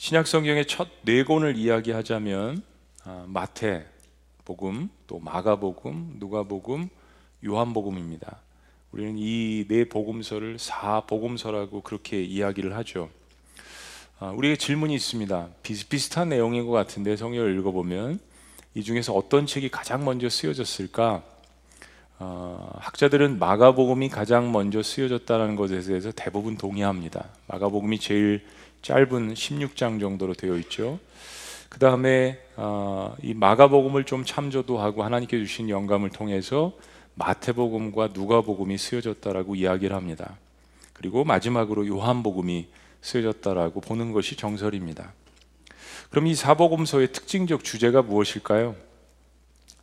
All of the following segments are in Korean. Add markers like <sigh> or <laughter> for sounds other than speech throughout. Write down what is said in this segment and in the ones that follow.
신약 성경의 첫 네 권을 이야기하자면 아, 마태 복음, 또 마가 복음, 누가 복음, 요한 복음입니다. 우리는 이 네 복음서를 사 복음서라고 그렇게 이야기를 하죠. 아, 우리에게 질문이 있습니다. 비슷비슷한 내용인 것 같은데 성경을 읽어보면 이 중에서 어떤 책이 가장 먼저 쓰여졌을까? 어, 학자들은 마가복음이 가장 먼저 쓰여졌다는 것에 대해서 대부분 동의합니다. 마가복음이 제일 짧은 16장 정도로 되어 있죠. 그 다음에 어, 이 마가복음을 좀 참조도 하고 하나님께 주신 영감을 통해서 마태복음과 누가복음이 쓰여졌다라고 이야기를 합니다. 그리고 마지막으로 요한복음이 쓰여졌다라고 보는 것이 정설입니다. 그럼 이 사복음서의 특징적 주제가 무엇일까요?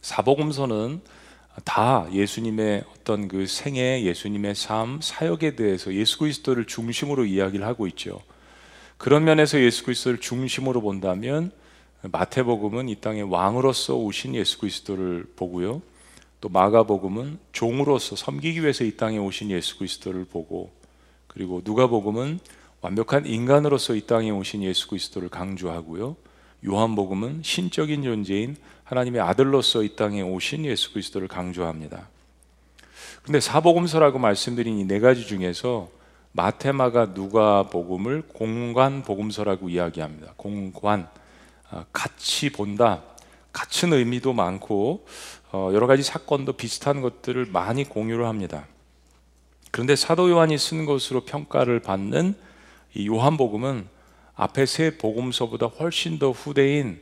사복음서는 다 예수님의 어떤 그 생애, 예수님의 삶, 사역에 대해서 예수 그리스도를 중심으로 이야기를 하고 있죠. 그런 면에서 예수 그리스도를 중심으로 본다면 마태복음은 이 땅에 왕으로서 오신 예수 그리스도를 보고요. 또 마가복음은 종으로서 섬기기 위해서 이 땅에 오신 예수 그리스도를 보고 그리고 누가복음은 완벽한 인간으로서 이 땅에 오신 예수 그리스도를 강조하고요. 요한복음은 신적인 존재인 하나님의 아들로서 이 땅에 오신 예수 그리스도를 강조합니다. 근데 사복음서라고 말씀드린 이 네 가지 중에서 마테마가 누가복음을 공관 복음서라고 이야기합니다. 공관 아, 같이 본다. 같은 의미도 많고 어, 여러 가지 사건도 비슷한 것들을 많이 공유를 합니다. 그런데 사도 요한이 쓴 것으로 평가를 받는 이 요한복음은 앞에 세 복음서보다 훨씬 더 후대인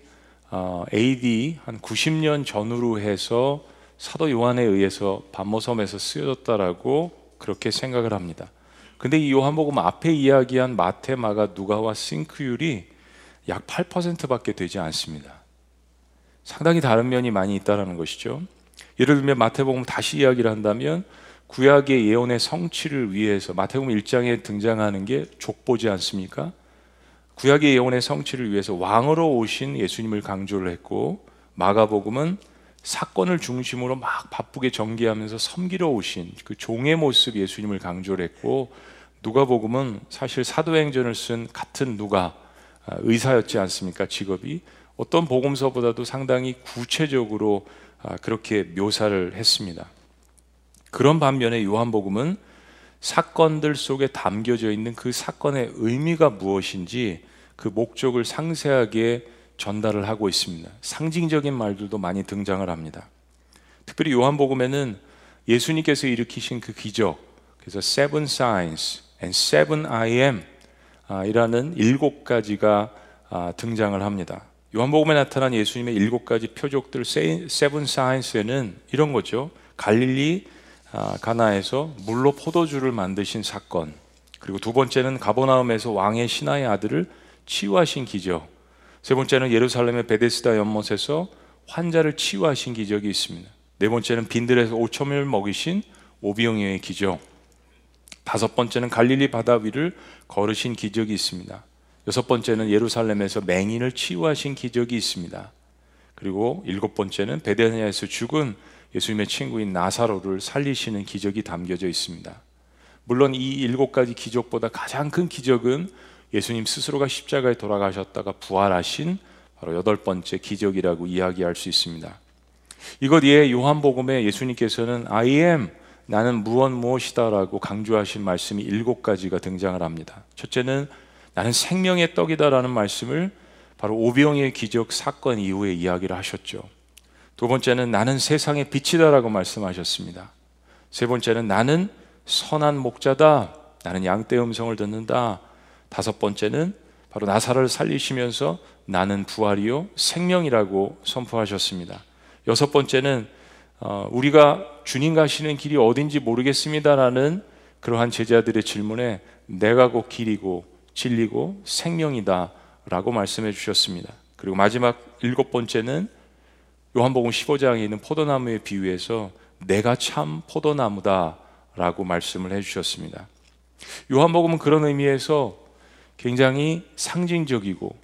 어, AD 한 90년 전후로 해서 사도 요한에 의해서 반모섬에서 쓰여졌다라고 그렇게 생각을 합니다. 근데 이 요한복음 앞에 이야기한 마태, 마가, 누가와 싱크율이 약 8%밖에 되지 않습니다. 상당히 다른 면이 많이 있다라는 것이죠. 예를 들면 마태복음 다시 이야기를 한다면 구약의 예언의 성취를 위해서 마태복음 1장에 등장하는 게 족보지 않습니까? 구약의 예언의 성취를 위해서 왕으로 오신 예수님을 강조를 했고 마가복음은 사건을 중심으로 막 바쁘게 전개하면서 섬기러 오신 그 종의 모습 예수님을 강조를 했고 누가복음은 사실 사도행전을 쓴 같은 누가 아, 의사였지 않습니까 직업이 어떤 복음서보다도 상당히 구체적으로 아, 그렇게 묘사를 했습니다. 그런 반면에 요한복음은 사건들 속에 담겨져 있는 그 사건의 의미가 무엇인지 그 목적을 상세하게 전달을 하고 있습니다. 상징적인 말들도 많이 등장을 합니다. 특별히 요한복음에는 예수님께서 일으키신 그 기적, 그래서 seven signs and seven I am 아, 이라는 일곱 가지가 아, 등장을 합니다. 요한복음에 나타난 예수님의 일곱 가지 표적들 seven signs에는 이런 거죠. 갈릴리 아, 가나에서 물로 포도주를 만드신 사건, 그리고 두 번째는 가보나움에서 왕의 신하의 아들을 치유하신 기적, 세 번째는 예루살렘의 베데스다 연못에서 환자를 치유하신 기적이 있습니다. 네 번째는 빈들에서 오천을 먹이신 오비영의 기적. 다섯 번째는 갈릴리 바다 위를 걸으신 기적이 있습니다. 여섯 번째는 예루살렘에서 맹인을 치유하신 기적이 있습니다. 그리고 일곱 번째는 베데니아에서 죽은 예수님의 친구인 나사로를 살리시는 기적이 담겨져 있습니다. 물론 이 일곱 가지 기적보다 가장 큰 기적은 예수님 스스로가 십자가에 돌아가셨다가 부활하신 바로 여덟 번째 기적이라고 이야기할 수 있습니다. 이것 이에 요한복음에 예수님께서는 I am 나는 무엇 무엇이다라고 강조하신 말씀이 일곱 가지가 등장을 합니다. 첫째는 나는 생명의 떡이다라는 말씀을 바로 오병의 기적 사건 이후에 이야기를 하셨죠. 두 번째는 나는 세상의 빛이다라고 말씀하셨습니다. 세 번째는 나는 선한 목자다. 나는 양떼 음성을 듣는다. 다섯 번째는 바로 나사를 살리시면서 나는 부활이요 생명이라고 선포하셨습니다. 여섯 번째는 어, 우리가 주님 가시는 길이 어딘지 모르겠습니다라는 그러한 제자들의 질문에 내가 곧 길이고 진리고 생명이다 라고 말씀해 주셨습니다. 그리고 마지막 일곱 번째는 요한복음 15장에 있는 포도나무의 비유에서 내가 참 포도나무다 라고 말씀을 해 주셨습니다. 요한복음은 그런 의미에서 굉장히 상징적이고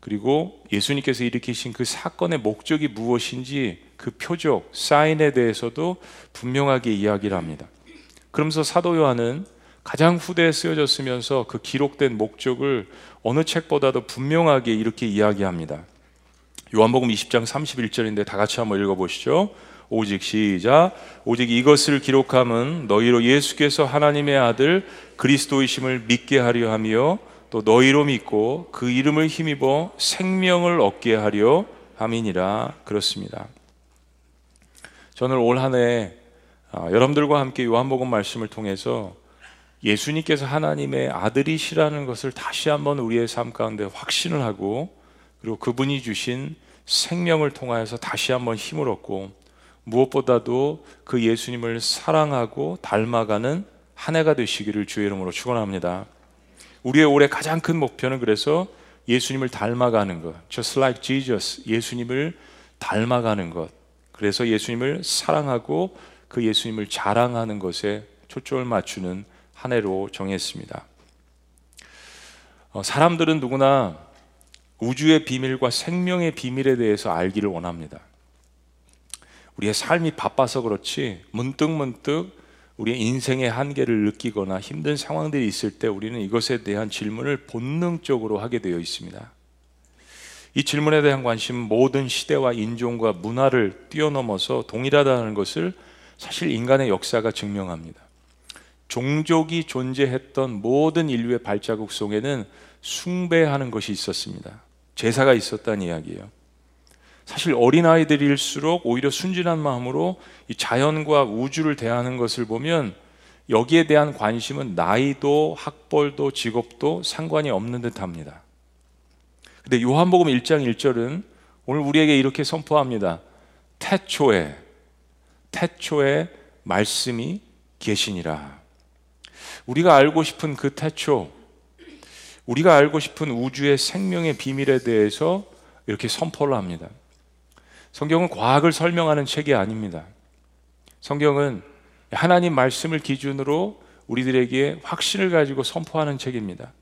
그리고 예수님께서 일으키신 그 사건의 목적이 무엇인지 그 표적, 사인에 대해서도 분명하게 이야기를 합니다. 그러면서 사도 요한은 가장 후대에 쓰여졌으면서 그 기록된 목적을 어느 책보다도 분명하게 이렇게 이야기합니다. 요한복음 20장 31절인데 다 같이 한번 읽어보시죠. 오직 시작 오직 이것을 기록함은 너희로 예수께서 하나님의 아들 그리스도이심을 믿게 하려 하며 또 너희로 믿고 그 이름을 힘입어 생명을 얻게 하려 함이니라 그렇습니다. 저는 올 한해 아, 여러분들과 함께 요한복음 말씀을 통해서 예수님께서 하나님의 아들이시라는 것을 다시 한번 우리의 삶 가운데 확신을 하고 그리고 그분이 주신 생명을 통하여서 다시 한번 힘을 얻고 무엇보다도 그 예수님을 사랑하고 닮아가는 한 해가 되시기를 주의 이름으로 축원합니다. 우리의 올해 가장 큰 목표는 그래서 예수님을 닮아가는 것, just like Jesus, 예수님을 닮아가는 것. 그래서 예수님을 사랑하고 그 예수님을 자랑하는 것에 초점을 맞추는 한 해로 정했습니다. 어, 사람들은 누구나 우주의 비밀과 생명의 비밀에 대해서 알기를 원합니다. 우리의 삶이 바빠서 그렇지 문득 문득 우리의 인생의 한계를 느끼거나 힘든 상황들이 있을 때 우리는 이것에 대한 질문을 본능적으로 하게 되어 있습니다. 이 질문에 대한 관심은 모든 시대와 인종과 문화를 뛰어넘어서 동일하다는 것을 사실 인간의 역사가 증명합니다. 종족이 존재했던 모든 인류의 발자국 속에는 숭배하는 것이 있었습니다. 제사가 있었다는 이야기예요. 사실 어린아이들일수록 오히려 순진한 마음으로 이 자연과 우주를 대하는 것을 보면 여기에 대한 관심은 나이도 학벌도 직업도 상관이 없는 듯 합니다. 근데 요한복음 1장 1절은 오늘 우리에게 이렇게 선포합니다. 태초에, 태초에 말씀이 계시니라. 우리가 알고 싶은 그 태초, 우리가 알고 싶은 우주의 생명의 비밀에 대해서 이렇게 선포를 합니다. 성경은 과학을 설명하는 책이 아닙니다. 성경은 하나님 말씀을 기준으로 우리들에게 확신을 가지고 선포하는 책입니다.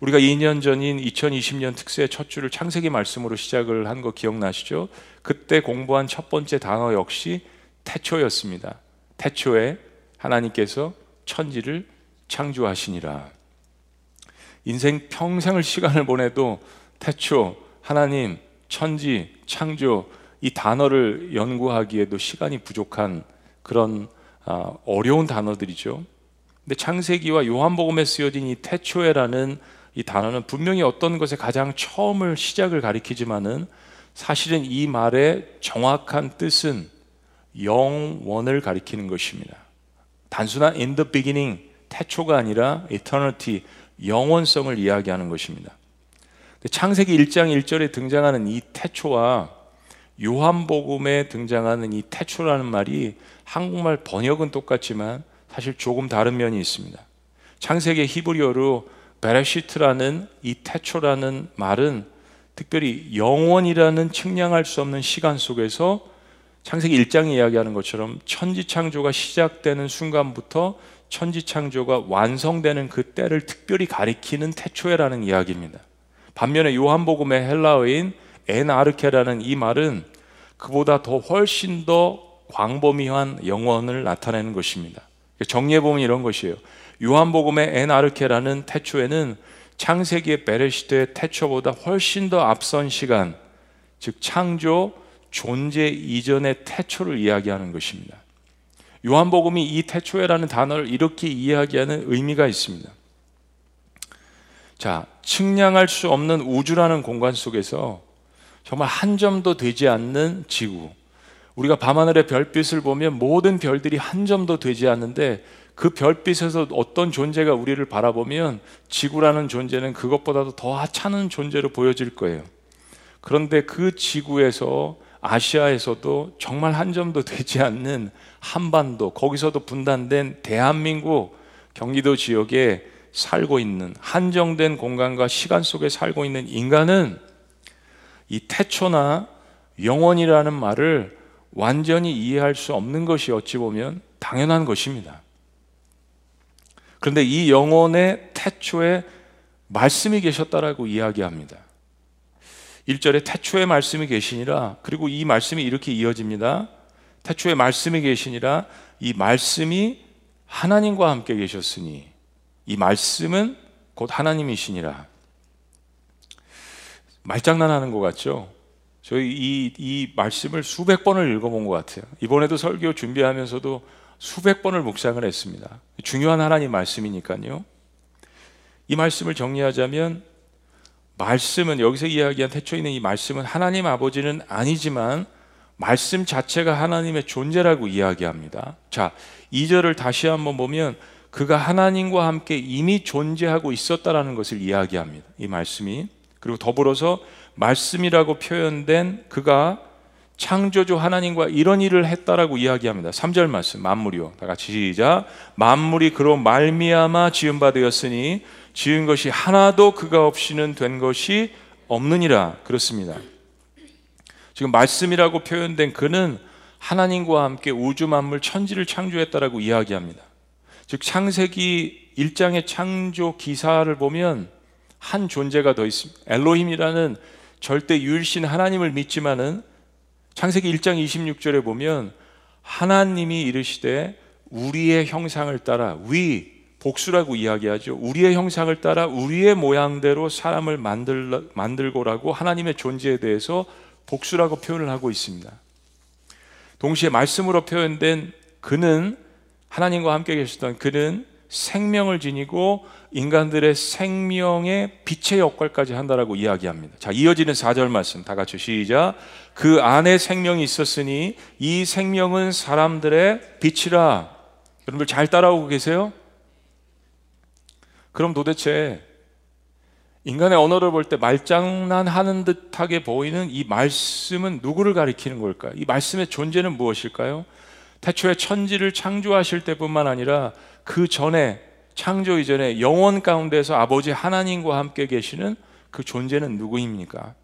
우리가 2년 전인 2020년 특세 첫 주를 창세기 말씀으로 시작을 한 거 기억나시죠? 그때 공부한 첫 번째 단어 역시 태초였습니다. 태초에 하나님께서 천지를 창조하시니라. 인생 평생을 시간을 보내도 태초, 하나님, 천지, 창조, 이 단어를 연구하기에도 시간이 부족한 그런 아, 어려운 단어들이죠. 근데 창세기와 요한복음에 쓰여진 이 태초에라는 이 단어는 분명히 어떤 것에 가장 처음을 시작을 가리키지만은 사실은 이 말의 정확한 뜻은 영원을 가리키는 것입니다. 단순한 in the beginning 태초가 아니라 eternity 영원성을 이야기하는 것입니다. 창세기 1장 1절에 등장하는 이 태초와 요한복음에 등장하는 이 태초라는 말이 한국말 번역은 똑같지만 사실 조금 다른 면이 있습니다. 창세기 히브리어로 베레시트라는 이 태초라는 말은 특별히 영원이라는 측량할 수 없는 시간 속에서 창세기 1장이 이야기하는 것처럼 천지 창조가 시작되는 순간부터 천지 창조가 완성되는 그 때를 특별히 가리키는 태초에라는 이야기입니다. 반면에 요한복음의 헬라어인 에나르케라는 이 말은 그보다 더 훨씬 더 광범위한 영원을 나타내는 것입니다. 정리해 보면 이런 것이에요. 요한복음의 에나르케라는 태초에는 창세기의 베레시트의 태초보다 훨씬 더 앞선 시간, 즉 창조 존재 이전의 태초를 이야기하는 것입니다. 요한복음이 이 태초에라는 단어를 이렇게 이야기하는 의미가 있습니다. 자, 측량할 수 없는 우주라는 공간 속에서 정말 한 점도 되지 않는 지구. 우리가 밤하늘의 별빛을 보면 모든 별들이 한 점도 되지 않는데 그 별빛에서 어떤 존재가 우리를 바라보면 지구라는 존재는 그것보다도 더 하찮은 존재로 보여질 거예요. 그런데 그 지구에서 아시아에서도 정말 한 점도 <laughs> 되지 않는 한반도, 거기서도 분단된 대한민국 경기도 지역에 살고 있는 한정된 공간과 시간 속에 살고 있는 인간은 이 태초나 영원이라는 말을 완전히 이해할 수 없는 것이 어찌 보면 당연한 것입니다. 그런데 이 영혼의 태초에 말씀이 계셨다라고 이야기합니다. 1절에 태초에 말씀이 계시니라 그리고 이 말씀이 이렇게 이어집니다. 태초에 말씀이 계시니라 이 말씀이 하나님과 함께 계셨으니 이 말씀은 곧 하나님이시니라. 말장난하는 것 같죠? 저희 이, 이 말씀을 수백 번을 읽어본 것 같아요. 이번에도 설교 준비하면서도 수백 번을 묵상을 했습니다. 중요한 하나님 말씀이니까요. 이 말씀을 정리하자면 말씀은 여기서 이야기한 태초에 있는 이 말씀은 하나님 아버지는 아니지만 말씀 자체가 하나님의 존재라고 이야기합니다. 자, 2절을 다시 한번 보면 그가 하나님과 함께 이미 존재하고 있었다라는 것을 이야기합니다. 이 말씀이. 그리고 더불어서 말씀이라고 표현된 그가 창조주 하나님과 이런 일을 했다라고 이야기합니다. 3절 말씀 만물이요. 다 같이 시작. 만물이 그로 말미암아 지은 바 되었으니 지은 것이 하나도 그가 없이는 된 것이 없느니라. 그렇습니다. 지금 말씀이라고 표현된 그는 하나님과 함께 우주 만물 천지를 창조했다라고 이야기합니다. 즉 창세기 1장의 창조 기사를 보면 한 존재가 더 있습니다. 엘로힘이라는 절대 유일신 하나님을 믿지만은 창세기 1장 26절에 보면 하나님이 이르시되 우리의 형상을 따라 위 복수라고 이야기하죠. 우리의 형상을 따라 우리의 모양대로 사람을 만들, 만들고라고 하나님의 존재에 대해서 복수라고 표현을 하고 있습니다. 동시에 말씀으로 표현된 그는 하나님과 함께 계시던 그는 생명을 지니고 인간들의 생명의 빛의 역할까지 한다라고 이야기합니다. 자, 이어지는 4절 말씀 다 같이 시작. 그 안에 생명이 있었으니 이 생명은 사람들의 빛이라. 여러분들 잘 따라오고 계세요? 그럼 도대체 인간의 언어를 볼 때 말장난하는 듯하게 보이는 이 말씀은 누구를 가리키는 걸까요? 이 말씀의 존재는 무엇일까요? 태초에 천지를 창조하실 때뿐만 아니라 그 전에 창조 이전에 영원 가운데서 아버지 하나님과 함께 계시는 그 존재는 누구입니까?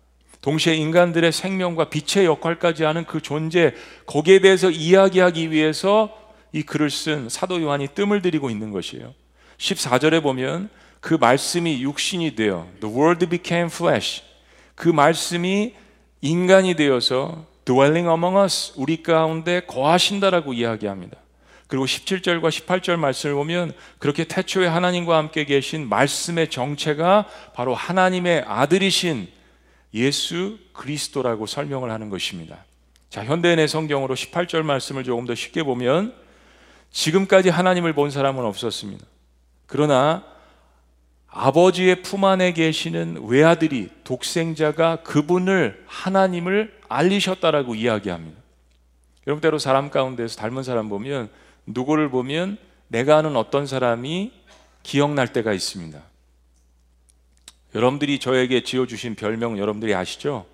동시에 인간들의 생명과 빛의 역할까지 하는 그 존재 거기에 대해서 이야기하기 위해서 이 글을 쓴 사도 요한이 뜸을 들이고 있는 것이에요. 14절에 보면 그 말씀이 육신이 되어 the word became flesh 그 말씀이 인간이 되어서 dwelling among us 우리 가운데 거하신다라고 이야기합니다. 그리고 17절과 18절 말씀을 보면 그렇게 태초에 하나님과 함께 계신 말씀의 정체가 바로 하나님의 아들이신 예수 그리스도라고 설명을 하는 것입니다. 자, 현대인의 성경으로 18절 말씀을 조금 더 쉽게 보면 지금까지 하나님을 본 사람은 없었습니다. 그러나 아버지의 품 안에 계시는 외아들이 독생자가 그분을 하나님을 알리셨다라고 이야기합니다. 여러분 때로 사람 가운데서 닮은 사람 보면 누구를 보면 내가 아는 어떤 사람이 기억날 때가 있습니다. 여러분들이 저에게 지어주신 별명 여러분들이 아시죠?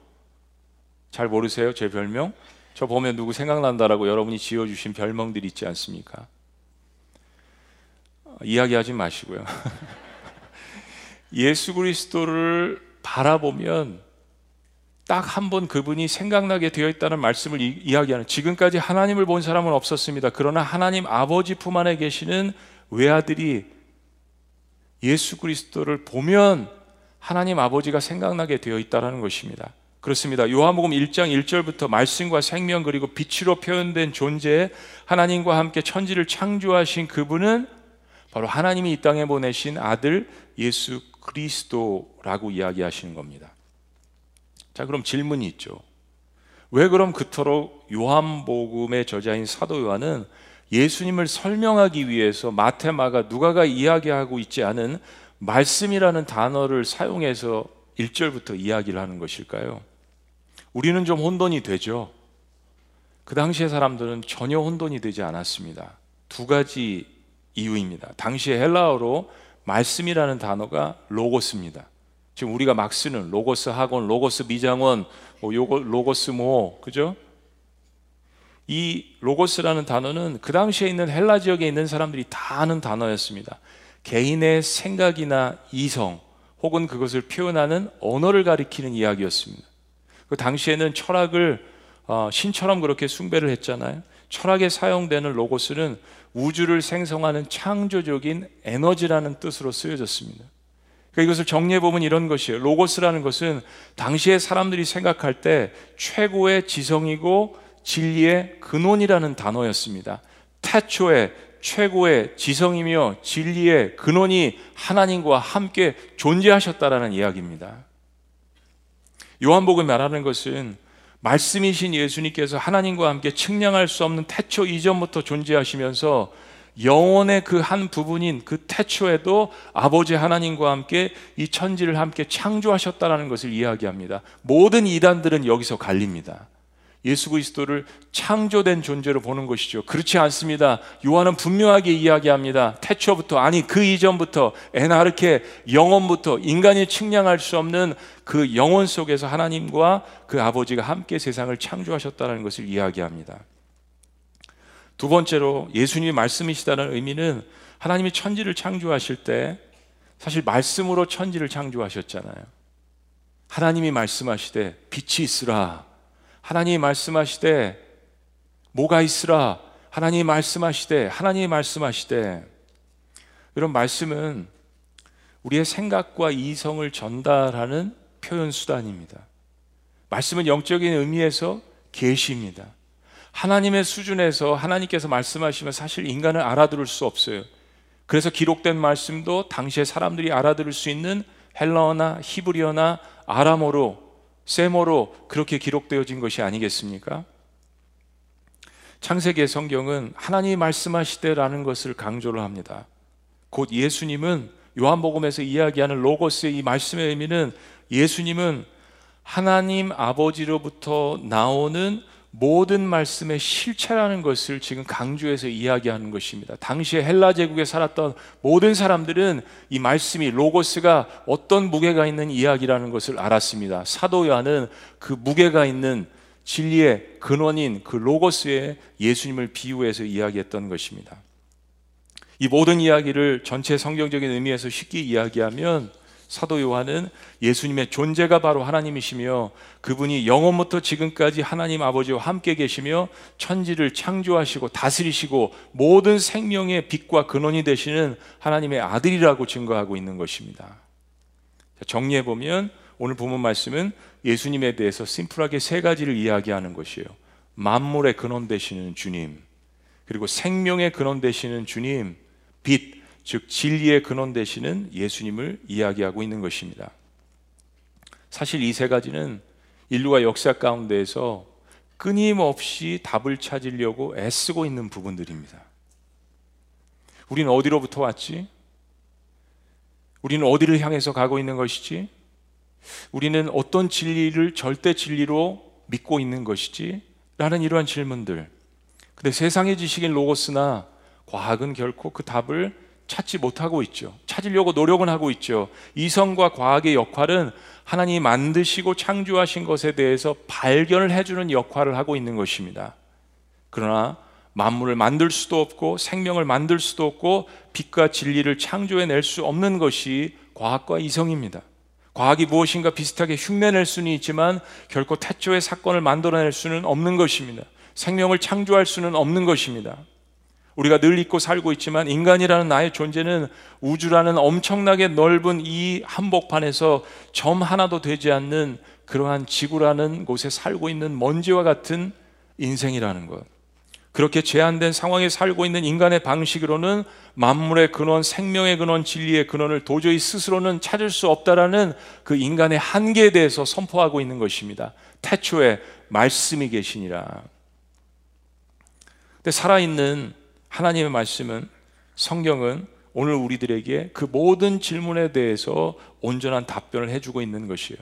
잘 모르세요? 제 별명? 저 보면 누구 생각난다라고 여러분이 지어주신 별명들이 있지 않습니까? 이야기하지 마시고요. <laughs> 예수 그리스도를 바라보면 딱 한 번 그분이 생각나게 되어 있다는 말씀을 이, 야기하는 지금까지 하나님을 본 사람은 없었습니다. 그러나 하나님 아버지 품 안에 계시는 외아들이 예수 그리스도를 보면 하나님 아버지가 생각나게 되어 있다는 것입니다. 그렇습니다. 요한복음 1장 1절부터 말씀과 생명 그리고 빛으로 표현된 존재 하나님과 함께 천지를 창조하신 그분은 바로 하나님이 이 땅에 보내신 아들 예수 그리스도라고 이야기하시는 겁니다. 자, 그럼 질문이 있죠. 왜 그럼 그토록 요한복음의 저자인 사도 요한은 예수님을 설명하기 위해서 마태, 마가, 누가가 이야기하고 있지 않은 말씀이라는 단어를 사용해서 1절부터 이야기를 하는 것일까요? 우리는 좀 혼돈이 되죠. 그 당시의 사람들은 전혀 혼돈이 되지 않았습니다. 두 가지 이유입니다. 당시에 헬라어로 말씀이라는 단어가 로고스입니다. 지금 우리가 막 쓰는 로고스 학원, 로고스 미장원, 뭐 요거 로고스 뭐 그죠? 이 로고스라는 단어는 그 당시에 있는 헬라 지역에 있는 사람들이 다 아는 단어였습니다. 개인의 생각이나 이성 혹은 그것을 표현하는 언어를 가리키는 이야기였습니다. 그 당시에는 철학을 어, 신처럼 그렇게 숭배를 했잖아요. 철학에 사용되는 로고스는 우주를 생성하는 창조적인 에너지라는 뜻으로 쓰여졌습니다. 그러니까 이것을 정리해 보면 이런 것이에요. 로고스라는 것은 당시에 사람들이 생각할 때 최고의 지성이고 진리의 근원이라는 단어였습니다. 태초에 최고의 지성이며 진리의 근원이 하나님과 함께 존재하셨다라는 이야기입니다. 요한복음 말하는 것은 말씀이신 예수님께서 하나님과 함께 측량할 수 없는 태초 이전부터 존재하시면서 영혼의 그 한 부분인 그 태초에도 아버지 하나님과 함께 이 천지를 함께 창조하셨다라는 것을 이야기합니다. 모든 이단들은 여기서 갈립니다. 예수 그리스도를 창조된 존재로 보는 것이죠. 그렇지 않습니다. 요한은 분명하게 이야기합니다. 태초부터 아니 그 이전부터 에나르케 영원부터 인간이 측량할 수 없는 그 영혼 속에서 하나님과 그 아버지가 함께 세상을 창조하셨다는 것을 이야기합니다. 두 번째로 예수님이 말씀이시다는 의미는 하나님이 천지를 창조하실 때 사실 말씀으로 천지를 창조하셨잖아요. 하나님이 말씀하시되 빛이 있으라. 하나님이 말씀하시되 뭐가 있으라. 하나님이 말씀하시되 하나님이 말씀하시되 이런 말씀은 우리의 생각과 이성을 전달하는 표현 수단입니다. 말씀은 영적인 의미에서 계시입니다. 하나님의 수준에서 하나님께서 말씀하시면 사실 인간은 알아들을 수 없어요. 그래서 기록된 말씀도 당시에 사람들이 알아들을 수 있는 헬라어나 히브리어나 아람어로 세모로 그렇게 기록되어진 것이 아니겠습니까? 창세기 성경은 하나님이 말씀하시되라는 것을 강조를 합니다. 곧 예수님은 요한복음에서 이야기하는 로고스의 이 말씀의 의미는 예수님은 하나님 아버지로부터 나오는 모든 말씀의 실체라는 것을 지금 강조해서 이야기하는 것입니다. 당시에 헬라 제국에 살았던 모든 사람들은 이 말씀이 로고스가 어떤 무게가 있는 이야기라는 것을 알았습니다. 사도 요한은 그 무게가 있는 진리의 근원인 그 로고스에 예수님을 비유해서 이야기했던 것입니다. 이 모든 이야기를 전체 성경적인 의미에서 쉽게 이야기하면 사도 요한은 예수님의 존재가 바로 하나님이시며 그분이 영원부터 지금까지 하나님 아버지와 함께 계시며 천지를 창조하시고 다스리시고 모든 생명의 빛과 근원이 되시는 하나님의 아들이라고 증거하고 있는 것입니다. 정리해 보면 오늘 본문 말씀은 예수님에 대해서 심플하게 세 가지를 이야기하는 것이에요. 만물의 근원 되시는 주님, 그리고 생명의 근원 되시는 주님, 빛, 즉 진리의 근원 되시는 예수님을 이야기하고 있는 것입니다. 사실 이 세 가지는 인류가 역사 가운데에서 끊임없이 답을 찾으려고 애쓰고 있는 부분들입니다. 우리는 어디로부터 왔지? 우리는 어디를 향해서 가고 있는 것이지? 우리는 어떤 진리를 절대 진리로 믿고 있는 것이지? 라는 이러한 질문들. 근데 세상의 지식인 로고스나 과학은 결코 그 답을 찾지 못하고 있죠. 찾으려고 노력은 하고 있죠. 이성과 과학의 역할은 하나님이 만드시고 창조하신 것에 대해서 발견을 해주는 역할을 하고 있는 것입니다. 그러나 만물을 만들 수도 없고 생명을 만들 수도 없고 빛과 진리를 창조해낼 수 없는 것이 과학과 이성입니다. 과학이 무엇인가 비슷하게 흉내낼 수는 있지만 결코 태초의 사건을 만들어낼 수는 없는 것입니다. 생명을 창조할 수는 없는 것입니다. 우리가 늘 잊고 살고 있지만 인간이라는 나의 존재는 우주라는 엄청나게 넓은 이 한복판에서 점 하나도 되지 않는 그러한 지구라는 곳에 살고 있는 먼지와 같은 인생이라는 것. 그렇게 제한된 상황에 살고 있는 인간의 방식으로는 만물의 근원, 생명의 근원, 진리의 근원을 도저히 스스로는 찾을 수 없다라는 그 인간의 한계에 대해서 선포하고 있는 것입니다. 태초에 말씀이 계시니라. 근데 살아있는 하나님의 말씀은 성경은 오늘 우리들에게 그 모든 질문에 대해서 온전한 답변을 해주고 있는 것이에요.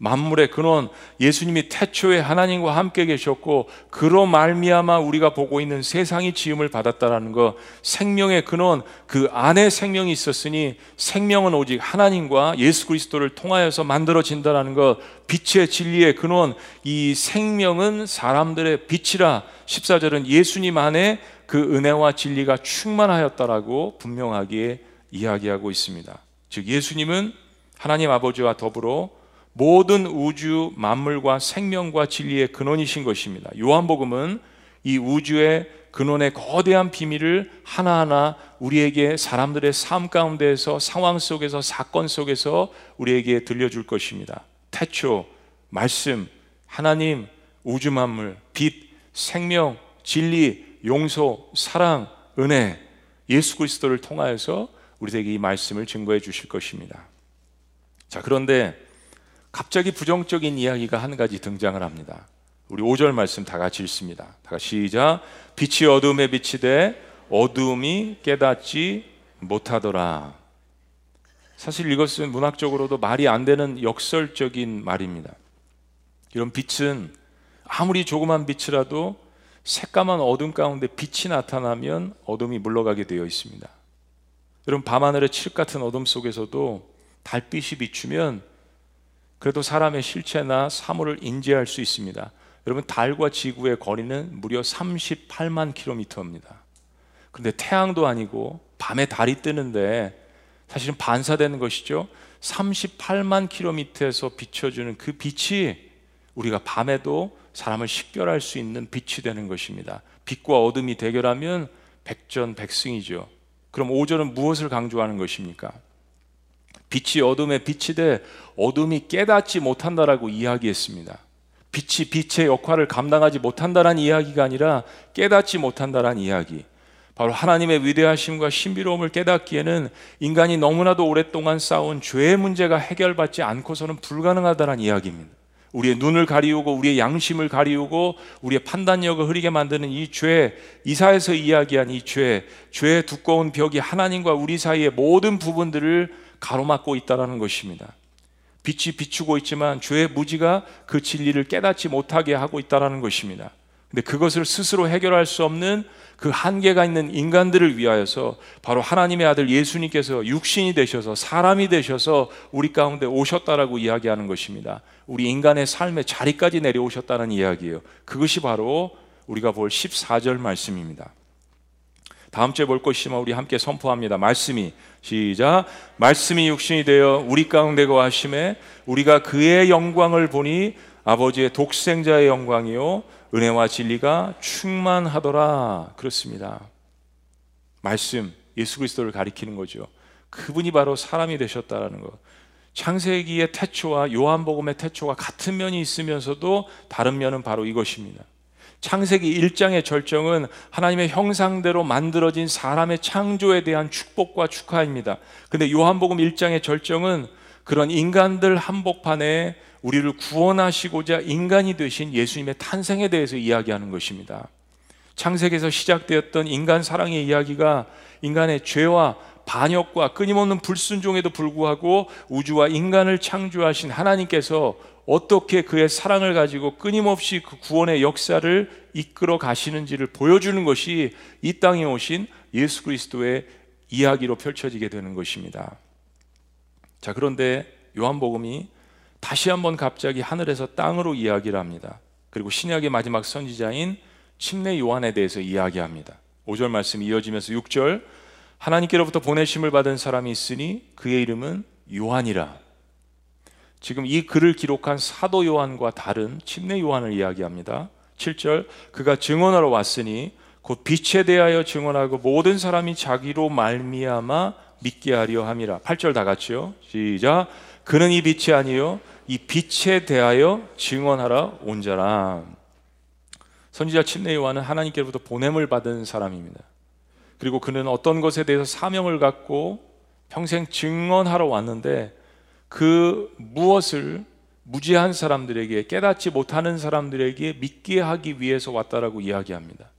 만물의 근원 예수님이 태초에 하나님과 함께 계셨고 그로 말미암아 우리가 보고 있는 세상이 지음을 받았다라는 것 생명의 근원 그 안에 생명이 있었으니 생명은 오직 하나님과 예수 그리스도를 통하여서 만들어진다라는 것 빛의 진리의 근원 이 생명은 사람들의 빛이라 14절은 예수님 안에 그 은혜와 진리가 충만하였다라고 분명하게 이야기하고 있습니다. 즉 예수님은 하나님 아버지와 더불어 모든 우주 만물과 생명과 진리의 근원이신 것입니다. 요한복음은 이 우주의 근원의 거대한 비밀을 하나하나 우리에게 사람들의 삶 가운데에서 상황 속에서 사건 속에서 우리에게 들려줄 것입니다. 태초, 말씀, 하나님, 우주 만물, 빛, 생명, 진리, 용서, 사랑, 은혜 예수 그리스도를 통하여서 우리에게 이 말씀을 증거해 주실 것입니다. 자, 그런데 갑자기 부정적인 이야기가 한 가지 등장을 합니다. 우리 5절 말씀 다 같이 읽습니다. 다 같이 시작. 빛이 어둠에 비치되 어둠이 깨닫지 못하더라. 사실 이것은 문학적으로도 말이 안 되는 역설적인 말입니다. 이런 빛은 아무리 조그만 빛이라도 새까만 어둠 가운데 빛이 나타나면 어둠이 물러가게 되어 있습니다. 여러분 밤하늘의 칠 같은 어둠 속에서도 달빛이 비추면 그래도 사람의 실체나 사물을 인지할 수 있습니다. 여러분 달과 지구의 거리는 무려 38만 킬로미터입니다. 근데 태양도 아니고 밤에 달이 뜨는데 사실은 반사되는 것이죠. 38만 킬로미터에서 비춰주는 그 빛이 우리가 밤에도 사람을 식별할 수 있는 빛이 되는 것입니다. 빛과 어둠이 대결하면 백전백승이죠. 그럼 5절은 무엇을 강조하는 것입니까? 빛이 어둠에 빛이 돼 어둠이 깨닫지 못한다라고 이야기했습니다. 빛이 빛의 역할을 감당하지 못한다는 이야기가 아니라 깨닫지 못한다는 이야기. 바로 하나님의 위대하심과 신비로움을 깨닫기에는 인간이 너무나도 오랫동안 쌓은 죄의 문제가 해결받지 않고서는 불가능하다는 이야기입니다. 우리의 눈을 가리우고 우리의 양심을 가리우고 우리의 판단력을 흐리게 만드는 이 죄, 이사에서 이야기한 이 죄, 죄의 두꺼운 벽이 하나님과 우리 사이의 모든 부분들을 가로막고 있다라는 것입니다. 빛이 비추고 있지만 죄의 무지가 그 진리를 깨닫지 못하게 하고 있다라는 것입니다. 근데 그것을 스스로 해결할 수 없는 그 한계가 있는 인간들을 위하여서 바로 하나님의 아들 예수님께서 육신이 되셔서 사람이 되셔서 우리 가운데 오셨다라고 이야기하는 것입니다. 우리 인간의 삶의 자리까지 내려오셨다는 이야기예요. 그것이 바로 우리가 볼 14절 말씀입니다. 다음 주에 볼 것이지만 우리 함께 선포합니다. 말씀이 시작. 말씀이 육신이 되어 우리 가운데 거하심에 우리가 그의 영광을 보니 아버지의 독생자의 영광이요 은혜와 진리가 충만하더라. 그렇습니다. 말씀 예수 그리스도를 가리키는 거죠. 그분이 바로 사람이 되셨다라는 것. 창세기의 태초와 요한복음의 태초가 같은 면이 있으면서도 다른 면은 바로 이것입니다. 창세기 1장의 절정은 하나님의 형상대로 만들어진 사람의 창조에 대한 축복과 축하입니다. 근데 요한복음 1장의 절정은 그런 인간들 한복판에 우리를 구원하시고자 인간이 되신 예수님의 탄생에 대해서 이야기하는 것입니다. 창세기에서 시작되었던 인간 사랑의 이야기가 인간의 죄와 반역과 끊임없는 불순종에도 불구하고 우주와 인간을 창조하신 하나님께서 어떻게 그의 사랑을 가지고 끊임없이 그 구원의 역사를 이끌어 가시는지를 보여주는 것이 이 땅에 오신 예수 그리스도의 이야기로 펼쳐지게 되는 것입니다. 자, 그런데 요한복음이 다시 한번 갑자기 하늘에서 땅으로 이야기를 합니다. 그리고 신약의 마지막 선지자인 침례 요한에 대해서 이야기합니다. 5절 말씀 이어지면서 6절 하나님께로부터 보내심을 받은 사람이 있으니 그의 이름은 요한이라. 지금 이 글을 기록한 사도 요한과 다른 침례 요한을 이야기합니다. 7절 그가 증언하러 왔으니 곧 빛에 대하여 증언하고 모든 사람이 자기로 말미암아 믿게 하려 함이라. 8절 다 같이요. 시작. 그는 이 빛이 아니요 이 빛에 대하여 증언하라 온 자라. 선지자 침례 요한은 하나님께로부터 보냄을 받은 사람입니다. 그리고 그는 어떤 것에 대해서 사명을 갖고 평생 증언하러 왔는데 그 무엇을 무지한 사람들에게 깨닫지 못하는 사람들에게 믿게 하기 위해서 왔다라고 이야기합니다.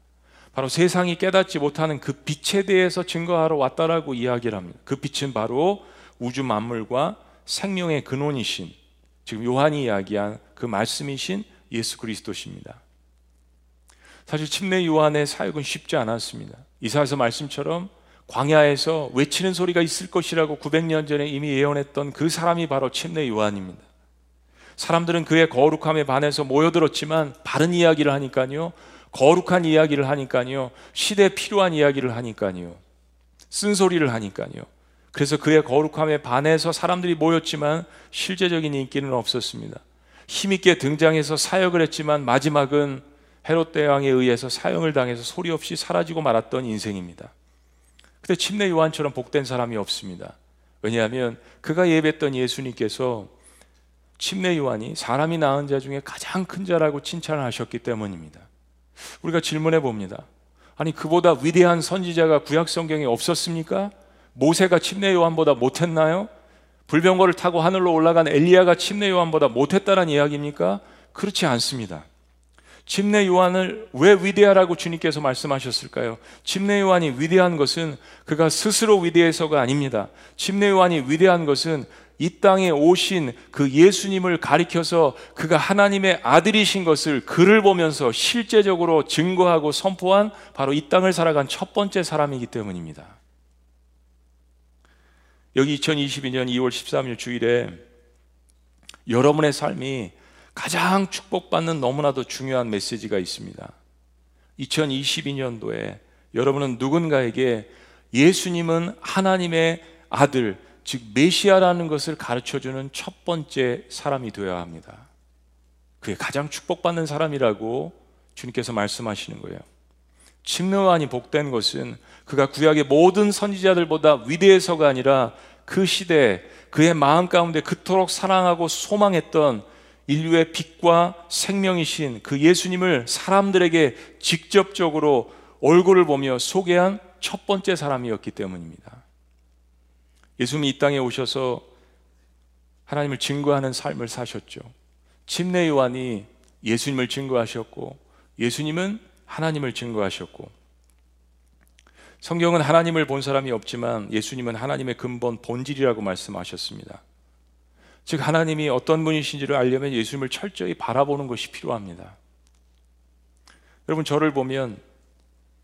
바로 세상이 깨닫지 못하는 그 빛에 대해서 증거하러 왔다라고 이야기를 합니다. 그 빛은 바로 우주 만물과 생명의 근원이신 지금 요한이 이야기한 그 말씀이신 예수 그리스도십니다. 사실 침례 요한의 사역은 쉽지 않았습니다. 이사에서 말씀처럼 광야에서 외치는 소리가 있을 것이라고 900년 전에 이미 예언했던 그 사람이 바로 침례 요한입니다. 사람들은 그의 거룩함에 반해서 모여들었지만 바른 이야기를 하니까요. 거룩한 이야기를 하니까요. 시대에 필요한 이야기를 하니까요. 쓴소리를 하니까요. 그래서 그의 거룩함에 반해서 사람들이 모였지만 실제적인 인기는 없었습니다. 힘있게 등장해서 사역을 했지만 마지막은 헤롯 대왕에 의해서 사형을 당해서 소리 없이 사라지고 말았던 인생입니다. 근데 침례 요한처럼 복된 사람이 없습니다. 왜냐하면 그가 예배했던 예수님께서 침례 요한이 사람이 낳은 자 중에 가장 큰 자라고 칭찬을 하셨기 때문입니다. 우리가 질문해 봅니다. 아니 그보다 위대한 선지자가 구약 성경에 없었습니까? 모세가 침례 요한보다 못했나요? 불병거를 타고 하늘로 올라간 엘리야가 침례 요한보다 못했다는 이야기입니까? 그렇지 않습니다. 침례 요한을 왜 위대하라고 주님께서 말씀하셨을까요? 침례 요한이 위대한 것은 그가 스스로 위대해서가 아닙니다. 침례 요한이 위대한 것은 이 땅에 오신 그 예수님을 가리켜서 그가 하나님의 아들이신 것을 그를 보면서 실제적으로 증거하고 선포한 바로 이 땅을 살아간 첫 번째 사람이기 때문입니다. 여기 2022년 2월 13일 주일에 여러분의 삶이 가장 축복받는 너무나도 중요한 메시지가 있습니다. 2022년도에 여러분은 누군가에게 예수님은 하나님의 아들, 즉 메시아라는 것을 가르쳐 주는 첫 번째 사람이 되어야 합니다. 그게 가장 축복받는 사람이라고 주님께서 말씀하시는 거예요. 침노안이 복된 것은 그가 구약의 모든 선지자들보다 위대해서가 아니라 그 시대에 그의 마음 가운데 그토록 사랑하고 소망했던 인류의 빛과 생명이신 그 예수님을 사람들에게 직접적으로 얼굴을 보며 소개한 첫 번째 사람이었기 때문입니다. 예수님이 이 땅에 오셔서 하나님을 증거하는 삶을 사셨죠. 침례 요한이 예수님을 증거하셨고 예수님은 하나님을 증거하셨고 성경은 하나님을 본 사람이 없지만 예수님은 하나님의 근본 본질이라고 말씀하셨습니다. 즉 하나님이 어떤 분이신지를 알려면 예수님을 철저히 바라보는 것이 필요합니다. 여러분 저를 보면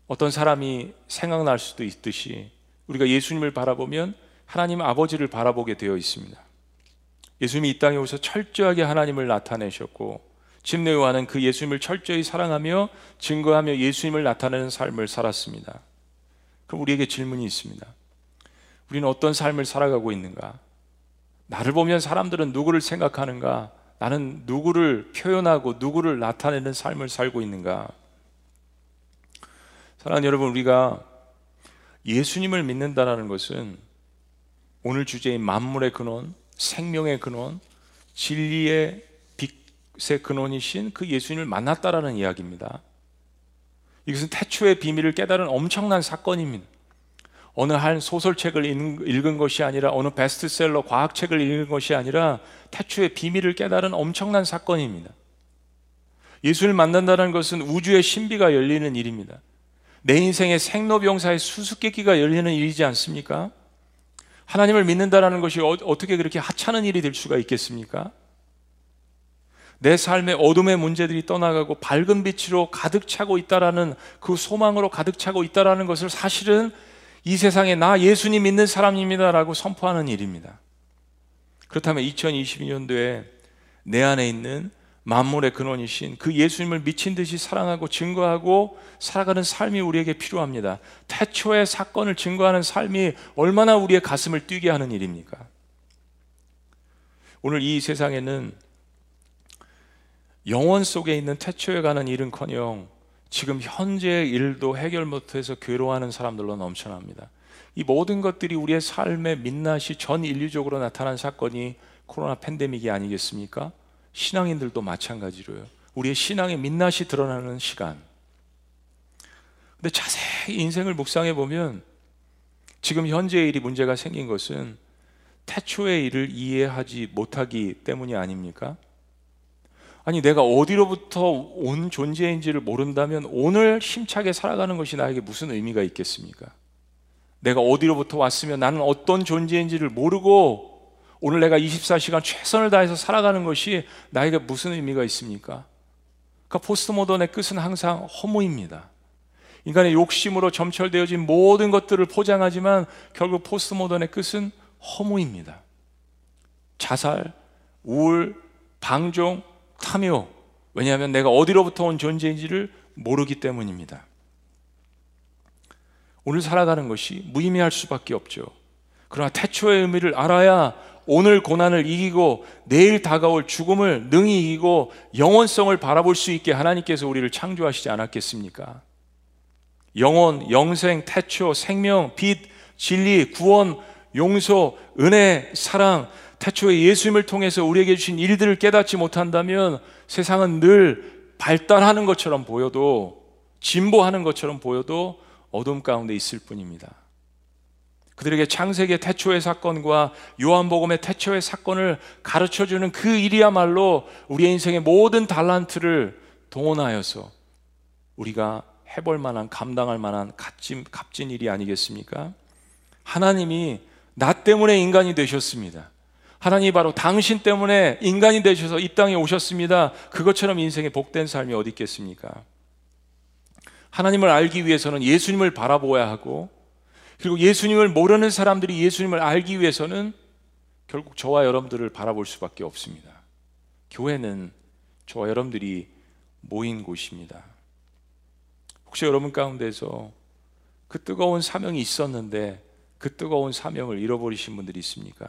어떤 사람이 생각날 수도 있듯이 우리가 예수님을 바라보면 하나님 아버지를 바라보게 되어 있습니다. 예수님이 이 땅에 오셔서 철저하게 하나님을 나타내셨고 침례 요한은 그 예수님을 철저히 사랑하며 증거하며 예수님을 나타내는 삶을 살았습니다. 그럼 우리에게 질문이 있습니다. 우리는 어떤 삶을 살아가고 있는가? 나를 보면 사람들은 누구를 생각하는가? 나는 누구를 표현하고 누구를 나타내는 삶을 살고 있는가? 사랑하는 여러분, 우리가 예수님을 믿는다는 것은 오늘 주제인 만물의 근원, 생명의 근원, 진리의 빛의 근원이신 그 예수님을 만났다라는 이야기입니다. 이것은 태초의 비밀을 깨달은 엄청난 사건입니다. 어느 한 소설책을 읽은 것이 아니라 어느 베스트셀러 과학책을 읽은 것이 아니라 태초의 비밀을 깨달은 엄청난 사건입니다. 예수를 만난다는 것은 우주의 신비가 열리는 일입니다. 내 인생의 생로병사의 수수께끼가 열리는 일이지 않습니까? 하나님을 믿는다는 것이 어, 어떻게 그렇게 하찮은 일이 될 수가 있겠습니까? 내 삶의 어둠의 문제들이 떠나가고 밝은 빛으로 가득 차고 있다라는 그 소망으로 가득 차고 있다라는 것을 사실은 이 세상에 나 예수님 믿는 사람입니다라고 선포하는 일입니다. 그렇다면 2022년도에 내 안에 있는 만물의 근원이신 그 예수님을 미친 듯이 사랑하고 증거하고 살아가는 삶이 우리에게 필요합니다. 태초의 사건을 증거하는 삶이 얼마나 우리의 가슴을 뛰게 하는 일입니까? 오늘 이 세상에는 영원 속에 있는 태초에 가는 일은커녕 지금 현재의 일도 해결 못해서 괴로워하는 사람들로 넘쳐납니다. 이 모든 것들이 우리의 삶의 민낯이 전 인류적으로 나타난 사건이 코로나 팬데믹이 아니겠습니까? 신앙인들도 마찬가지로요. 우리의 신앙의 민낯이 드러나는 시간. 근데 자세히 인생을 묵상해 보면 지금 현재의 일이 문제가 생긴 것은 태초의 일을 이해하지 못하기 때문이 아닙니까? 아니 내가 어디로부터 온 존재인지를 모른다면 오늘 힘차게 살아가는 것이 나에게 무슨 의미가 있겠습니까? 내가 어디로부터 왔으면 나는 어떤 존재인지를 모르고 오늘 내가 24시간 최선을 다해서 살아가는 것이 나에게 무슨 의미가 있습니까? 그러니까 포스트 모던의 끝은 항상 허무입니다. 인간의 욕심으로 점철되어진 모든 것들을 포장하지만 결국 포스트 모던의 끝은 허무입니다. 자살, 우울, 방종, 탐욕. 왜냐하면 내가 어디로부터 온 존재인지를 모르기 때문입니다. 오늘 살아가는 것이 무의미할 수밖에 없죠. 그러나 태초의 의미를 알아야 오늘 고난을 이기고 내일 다가올 죽음을 능히 이기고 영원성을 바라볼 수 있게 하나님께서 우리를 창조하시지 않았겠습니까? 영원, 영생, 태초, 생명, 빛, 진리, 구원, 용서, 은혜, 사랑, 태초에 예수님을 통해서 우리에게 주신 일들을 깨닫지 못한다면 세상은 늘 발달하는 것처럼 보여도 진보하는 것처럼 보여도 어둠 가운데 있을 뿐입니다. 그들에게 창세기의 태초의 사건과 요한복음의 태초의 사건을 가르쳐 주는 그 일이야말로 우리의 인생의 모든 달란트를 동원하여서 우리가 해볼 만한 감당할 만한 값진, 값진 일이 아니겠습니까? 하나님이 나 때문에 인간이 되셨습니다. 하나님이 바로 당신 때문에 인간이 되셔서 이 땅에 오셨습니다. 그것처럼 인생의 복된 삶이 어디 있겠습니까? 하나님을 알기 위해서는 예수님을 바라보아야 하고 그리고 예수님을 모르는 사람들이 예수님을 알기 위해서는 결국 저와 여러분들을 바라볼 수밖에 없습니다. 교회는 저와 여러분들이 모인 곳입니다. 혹시 여러분 가운데서 그 뜨거운 사명이 있었는데 그 뜨거운 사명을 잃어버리신 분들이 있습니까?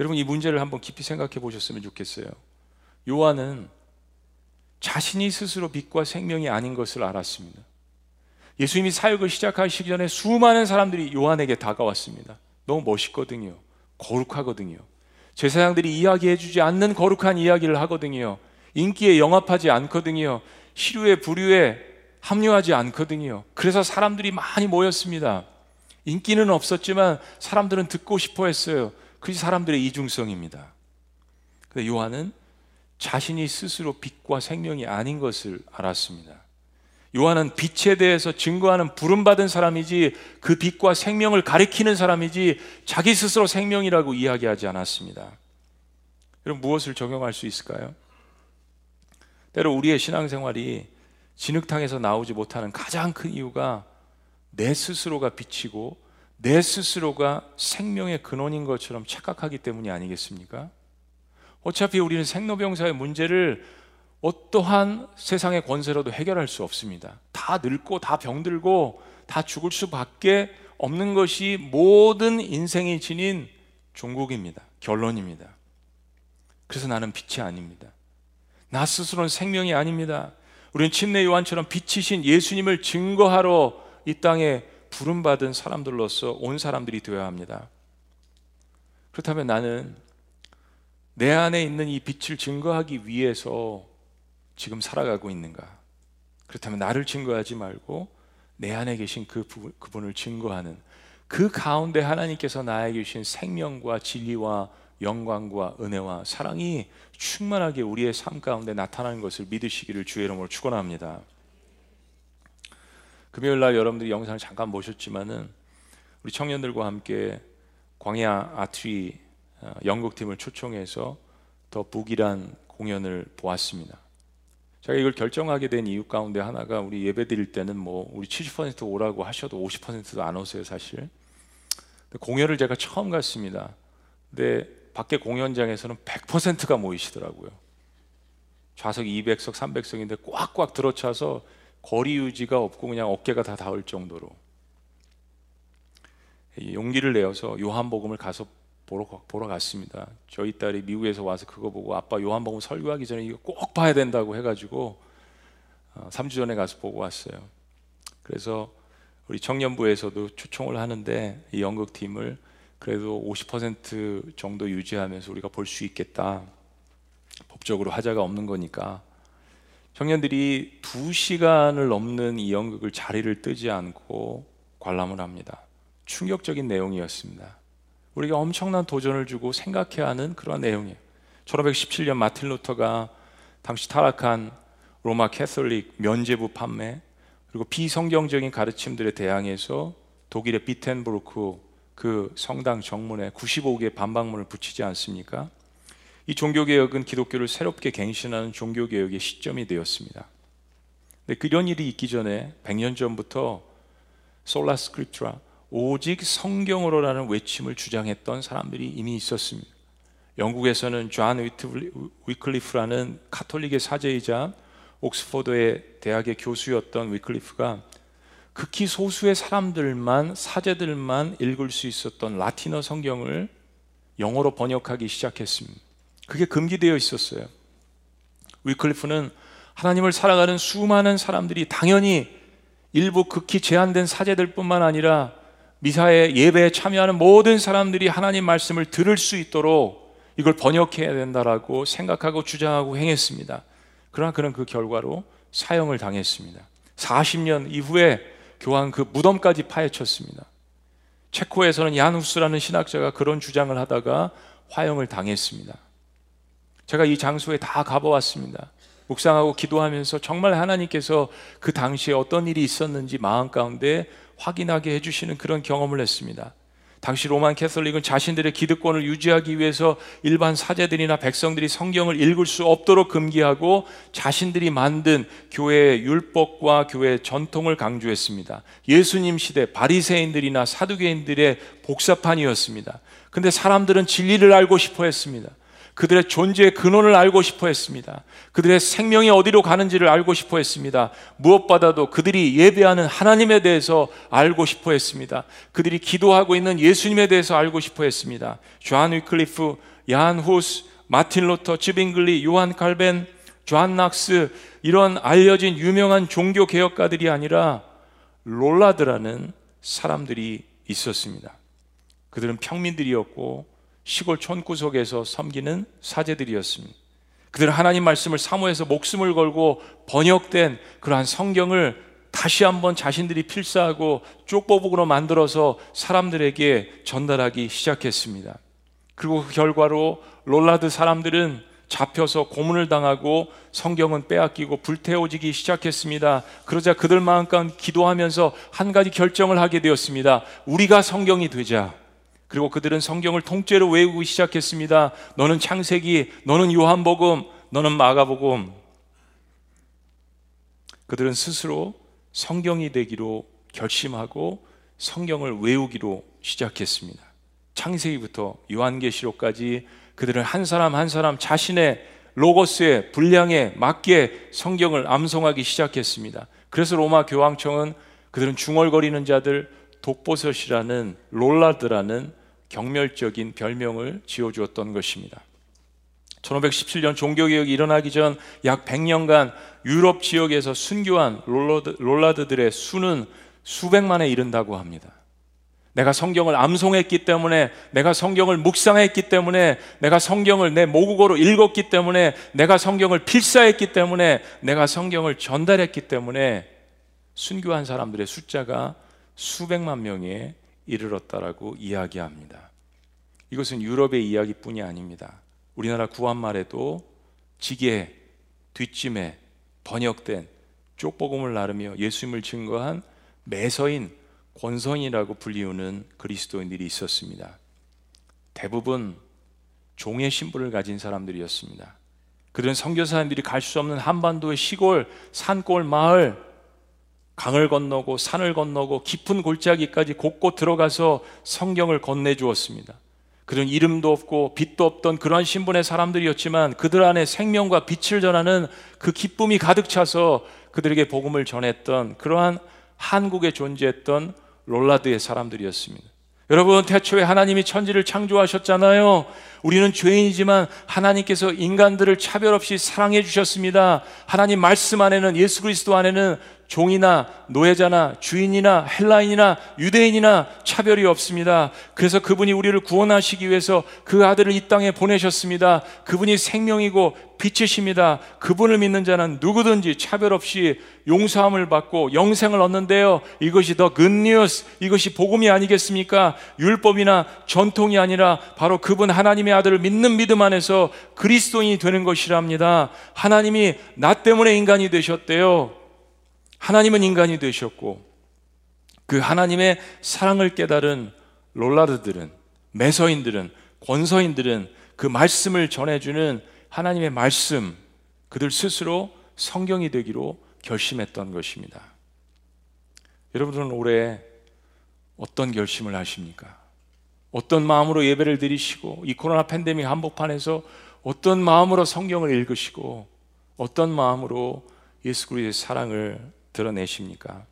여러분 이 문제를 한번 깊이 생각해 보셨으면 좋겠어요. 요한은 자신이 스스로 빛과 생명이 아닌 것을 알았습니다. 예수님이 사역을 시작하시기 전에 수많은 사람들이 요한에게 다가왔습니다. 너무 멋있거든요. 거룩하거든요. 제사장들이 이야기해 주지 않는 거룩한 이야기를 하거든요. 인기에 영합하지 않거든요. 시류에 부류에 합류하지 않거든요. 그래서 사람들이 많이 모였습니다. 인기는 없었지만 사람들은 듣고 싶어 했어요. 그게 사람들의 이중성입니다. 근데 요한은 자신이 스스로 빛과 생명이 아닌 것을 알았습니다. 요한은 빛에 대해서 증거하는 부름받은 사람이지 그 빛과 생명을 가리키는 사람이지 자기 스스로 생명이라고 이야기하지 않았습니다. 여러분 무엇을 적용할 수 있을까요? 때로 우리의 신앙생활이 진흙탕에서 나오지 못하는 가장 큰 이유가 내 스스로가 빛이고 내 스스로가 생명의 근원인 것처럼 착각하기 때문이 아니겠습니까? 어차피 우리는 생로병사의 문제를 어떠한 세상의 권세로도 해결할 수 없습니다. 다 늙고 다 병들고 다 죽을 수밖에 없는 것이 모든 인생이 지닌 종국입니다. 결론입니다. 그래서 나는 빛이 아닙니다. 나 스스로는 생명이 아닙니다. 우리는 침례 요한처럼 빛이신 예수님을 증거하러 이 땅에 부름받은 사람들로서 온 사람들이 되어야 합니다. 그렇다면 나는 내 안에 있는 이 빛을 증거하기 위해서 지금 살아가고 있는가? 그렇다면 나를 증거하지 말고 내 안에 계신 그 그분을 증거하는 그 가운데 하나님께서 나에게 주신 생명과 진리와 영광과 은혜와 사랑이 충만하게 우리의 삶 가운데 나타나는 것을 믿으시기를 주의 이름으로 축원합니다. 금요일 날 여러분들이 영상을 잠깐 보셨지만은 우리 청년들과 함께 광야 아트리 어, 연극팀을 초청해서 더 북이란 공연을 보았습니다. 제가 이걸 결정하게 된 이유 가운데 하나가 우리 예배 드릴 때는 뭐 우리 70% 오라고 하셔도 50%도 안 오세요 사실. 공연을 제가 처음 갔습니다. 근데 밖에 공연장에서는 100%가 모이시더라고요. 좌석 200석, 300석인데 꽉꽉 들어차서 거리 유지가 없고 그냥 어깨가 다 닿을 정도로 용기를 내어서 요한복음을 가서 보러, 보러 갔습니다. 저희 딸이 미국에서 와서 그거 보고 아빠 요한복음 설교하기 전에 이거 꼭 봐야 된다고 해가지고 3주 어, 전에 가서 보고 왔어요. 그래서 우리 청년부에서도 초청을 하는데 이 연극팀을 그래도 50% 정도 유지하면서 우리가 볼 수 있겠다. 법적으로 하자가 없는 거니까 청년들이 두 시간을 넘는 이 연극을 자리를 뜨지 않고 관람을 합니다. 충격적인 내용이었습니다. 우리가 엄청난 도전을 주고 생각해야 하는 그런 내용이에요. 1517년 마틴 루터가 당시 타락한 로마 캐톨릭 면제부 판매 그리고 비성경적인 가르침들에 대항해서 독일의 비텐부르크 그 성당 정문에 95개의 반박문을 붙이지 않습니까? 이 종교개혁은 기독교를 새롭게 갱신하는 종교개혁의 시점이 되었습니다. 근데 그런 일이 있기 전에 100년 전부터 Sola Scriptura 오직 성경으로라는 외침을 주장했던 사람들이 이미 있었습니다. 영국에서는 존 위클리프라는 카톨릭의 사제이자 옥스퍼드의 대학의 교수였던 위클리프가 극히 소수의 사람들만 사제들만 읽을 수 있었던 라틴어 성경을 영어로 번역하기 시작했습니다. 그게 금기되어 있었어요. 위클리프는 하나님을 살아가는 수많은 사람들이 당연히 일부 극히 제한된 사제들뿐만 아니라 미사의 예배에 참여하는 모든 사람들이 하나님 말씀을 들을 수 있도록 이걸 번역해야 된다라고 생각하고 주장하고 행했습니다. 그러나 그는 그 결과로 사형을 당했습니다. 40년 이후에 교황 그 무덤까지 파헤쳤습니다. 체코에서는 얀 후스라는 신학자가 그런 주장을 하다가 화형을 당했습니다. 제가 이 장소에 다 가보았습니다. 묵상하고 기도하면서 정말 하나님께서 그 당시에 어떤 일이 있었는지 마음 가운데 확인하게 해주시는 그런 경험을 했습니다. 당시 로만 캐톨릭은 자신들의 기득권을 유지하기 위해서 일반 사제들이나 백성들이 성경을 읽을 수 없도록 금기하고 자신들이 만든 교회의 율법과 교회의 전통을 강조했습니다. 예수님 시대 바리새인들이나 사두개인들의 복사판이었습니다. 근데 사람들은 진리를 알고 싶어 했습니다. 그들의 존재의 근원을 알고 싶어 했습니다. 그들의 생명이 어디로 가는지를 알고 싶어 했습니다. 무엇보다도 그들이 예배하는 하나님에 대해서 알고 싶어 했습니다. 그들이 기도하고 있는 예수님에 대해서 알고 싶어 했습니다. 존 위클리프, 얀 후스, 마틴 루터, 츠빙글리, 요한 칼벵, 존 낙스 이런 알려진 유명한 종교 개혁가들이 아니라 롤라드라는 사람들이 있었습니다. 그들은 평민들이었고 시골 촌구석에서 섬기는 사제들이었습니다. 그들은 하나님 말씀을 사모해서 목숨을 걸고 번역된 그러한 성경을 다시 한번 자신들이 필사하고 쪽보북으로 만들어서 사람들에게 전달하기 시작했습니다. 그리고 그 결과로 롤라드 사람들은 잡혀서 고문을 당하고 성경은 빼앗기고 불태워지기 시작했습니다. 그러자 그들 마음 가운데 기도하면서 한 가지 결정을 하게 되었습니다. 우리가 성경이 되자. 그리고 그들은 성경을 통째로 외우기 시작했습니다. 너는 창세기, 너는 요한복음, 너는 마가복음. 그들은 스스로 성경이 되기로 결심하고 성경을 외우기로 시작했습니다. 창세기부터 요한계시록까지 그들은 한 사람 한 사람 자신의 로고스의 분량에 맞게 성경을 암송하기 시작했습니다. 그래서 로마 교황청은 그들은 중얼거리는 자들 독보섯이라는 롤라드라는 경멸적인 별명을 지어주었던 것입니다. 1517년 종교개혁이 일어나기 전 약 100년간 유럽 지역에서 순교한 롤라드, 롤라드들의 수는 수백만에 이른다고 합니다. 내가 성경을 암송했기 때문에, 내가 성경을 묵상했기 때문에, 내가 성경을 내 모국어로 읽었기 때문에, 내가 성경을 필사했기 때문에, 내가 성경을 전달했기 때문에 순교한 사람들의 숫자가 수백만 명에 이르렀다라고 이야기합니다. 이것은 유럽의 이야기뿐이 아닙니다. 우리나라 구한말에도 지게 뒷짐에 번역된 쪽복음을 나르며 예수님을 증거한 매서인 권선이라고 불리우는 그리스도인들이 있었습니다. 대부분 종의 신분을 가진 사람들이었습니다. 그들은 선교사님들이 갈 수 없는 한반도의 시골, 산골, 마을, 강을 건너고 산을 건너고 깊은 골짜기까지 곳곳 들어가서 성경을 건네 주었습니다. 그런 이름도 없고 빛도 없던 그러한 신분의 사람들이었지만 그들 안에 생명과 빛을 전하는 그 기쁨이 가득 차서 그들에게 복음을 전했던 그러한 한국에 존재했던 롤라드의 사람들이었습니다. 여러분, 태초에 하나님이 천지를 창조하셨잖아요. 우리는 죄인이지만 하나님께서 인간들을 차별 없이 사랑해 주셨습니다. 하나님 말씀 안에는 예수 그리스도 안에는 종이나 노예자나 주인이나 헬라인이나 유대인이나 차별이 없습니다. 그래서 그분이 우리를 구원하시기 위해서 그 아들을 이 땅에 보내셨습니다. 그분이 생명이고 빛이십니다. 그분을 믿는 자는 누구든지 차별 없이 용서함을 받고 영생을 얻는데요. 이것이 더 굿뉴스, 이것이 복음이 아니겠습니까? 율법이나 전통이 아니라 바로 그분 하나님의 아들을 믿는 믿음 안에서 그리스도인이 되는 것이랍니다. 하나님이 나 때문에 인간이 되셨대요. 하나님은 인간이 되셨고 그 하나님의 사랑을 깨달은 롤라드들은 매서인들은 권서인들은 그 말씀을 전해주는 하나님의 말씀 그들 스스로 성경이 되기로 결심했던 것입니다. 여러분들은 올해 어떤 결심을 하십니까? 어떤 마음으로 예배를 드리시고 이 코로나 팬데믹 한복판에서 어떤 마음으로 성경을 읽으시고 어떤 마음으로 예수 그리스도의 사랑을 드러내십니까?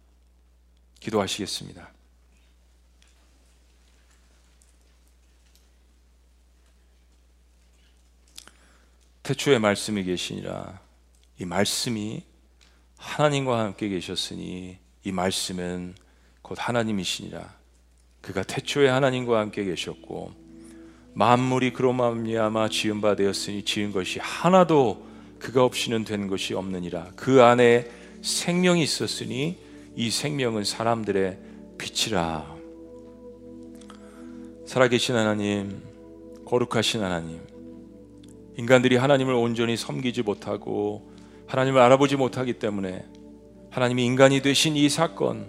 기도하시겠습니다. 태초에 말씀이 계시니라 이 말씀이 하나님과 함께 계셨으니 이 말씀은 곧 하나님이시니라 그가 태초에 하나님과 함께 계셨고 만물이 그로 말미암아 지은 바 되었으니 지은 것이 하나도 그가 없이는 된 것이 없느니라 그 안에 생명이 있었으니 이 생명은 사람들의 빛이라. 살아계신 하나님, 거룩하신 하나님, 인간들이 하나님을 온전히 섬기지 못하고 하나님을 알아보지 못하기 때문에 하나님이 인간이 되신 이 사건,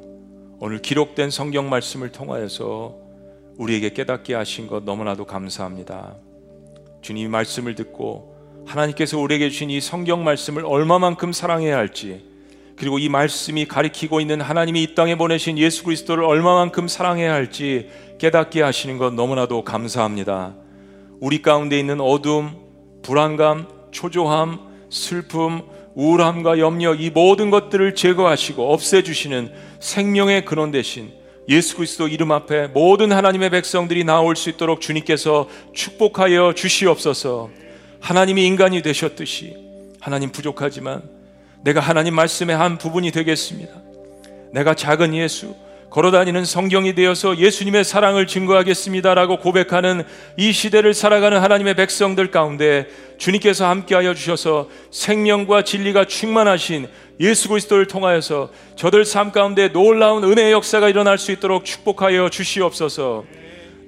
오늘 기록된 성경 말씀을 통하여서 우리에게 깨닫게 하신 것 너무나도 감사합니다. 주님 말씀을 듣고 하나님께서 우리에게 주신 이 성경 말씀을 얼마만큼 사랑해야 할지 그리고 이 말씀이 가리키고 있는 하나님이 이 땅에 보내신 예수 그리스도를 얼마만큼 사랑해야 할지 깨닫게 하시는 것 너무나도 감사합니다. 우리 가운데 있는 어둠, 불안감, 초조함, 슬픔, 우울함과 염려 이 모든 것들을 제거하시고 없애주시는 생명의 근원 대신 예수 그리스도 이름 앞에 모든 하나님의 백성들이 나올 수 있도록 주님께서 축복하여 주시옵소서. 하나님이 인간이 되셨듯이 하나님 부족하지만 내가 하나님 말씀의 한 부분이 되겠습니다. 내가 작은 예수, 걸어다니는 성경이 되어서 예수님의 사랑을 증거하겠습니다라고 고백하는 이 시대를 살아가는 하나님의 백성들 가운데 주님께서 함께하여 주셔서 생명과 진리가 충만하신 예수 그리스도를 통하여서 저들 삶 가운데 놀라운 은혜의 역사가 일어날 수 있도록 축복하여 주시옵소서.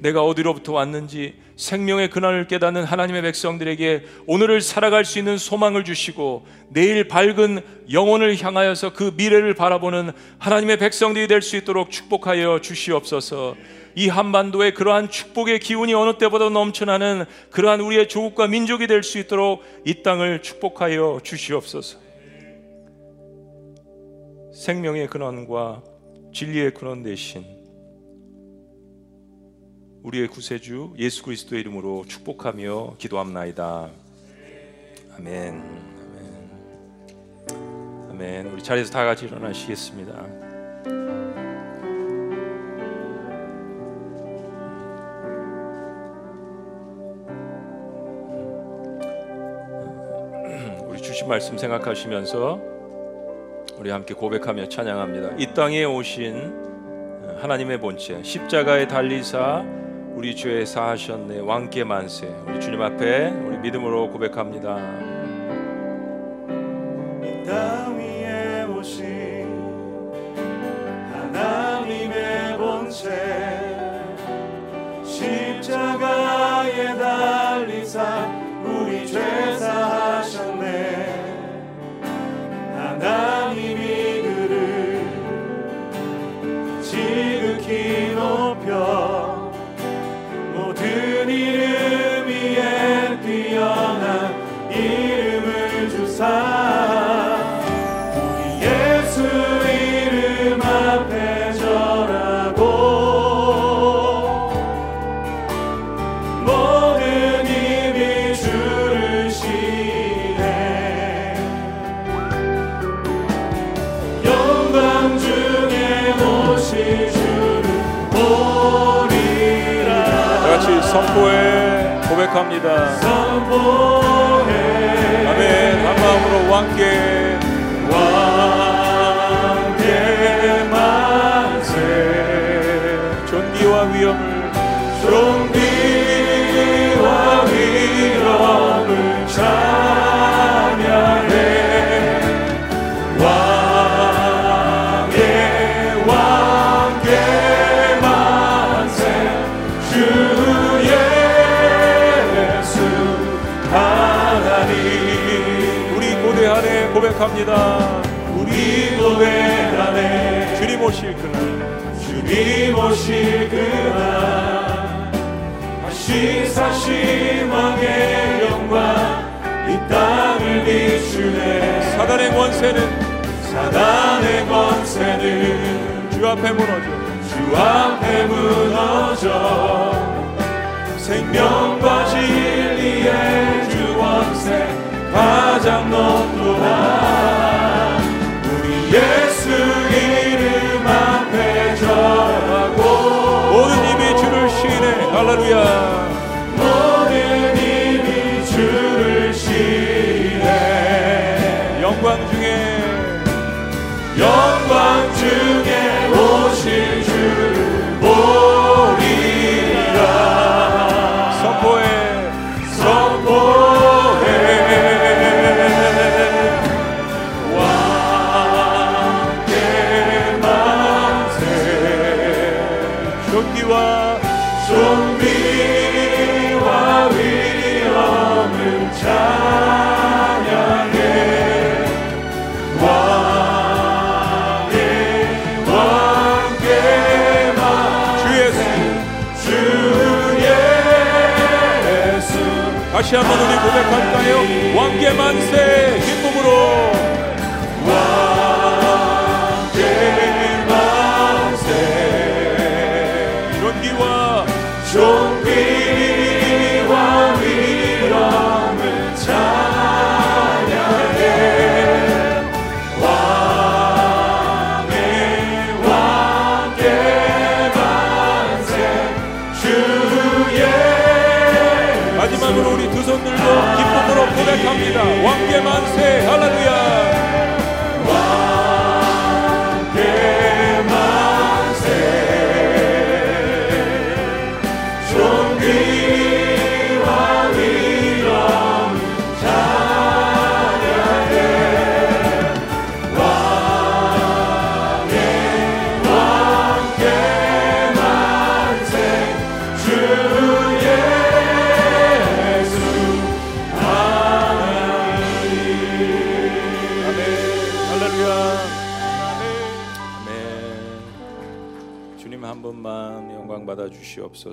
내가 어디로부터 왔는지 생명의 근원을 깨닫는 하나님의 백성들에게 오늘을 살아갈 수 있는 소망을 주시고 내일 밝은 영혼을 향하여서 그 미래를 바라보는 하나님의 백성들이 될 수 있도록 축복하여 주시옵소서. 이 한반도에 그러한 축복의 기운이 어느 때보다 넘쳐나는 그러한 우리의 조국과 민족이 될 수 있도록 이 땅을 축복하여 주시옵소서. 생명의 근원과 진리의 근원 대신 우리의 구세주 예수 그리스도의 이름으로 축복하며 기도합나이다. 아멘. 아멘. 아멘. 우리 자리에서 다 같이 일어나시겠습니다. 주신 말씀 생각하시면서 우리 함께 고백하며 찬양합니다. 이 땅에 오신 하나님의 본체 십자가에 달리사 우리 주의 사하셨네. 왕께 만세. 우리 주님 앞에 우리 믿음으로 고백합니다 고백합니다 고백합니다. 우리 고백하네 주님 오실 그날. 주님 오실 그날. 다시 사신 왕의 영광 이 땅을 비추네. 사단의 권세는 사단의 권세는 주 앞에 무너져. 주 앞에 무너져. 생명과 진리의 주 권세 가장 높도다 시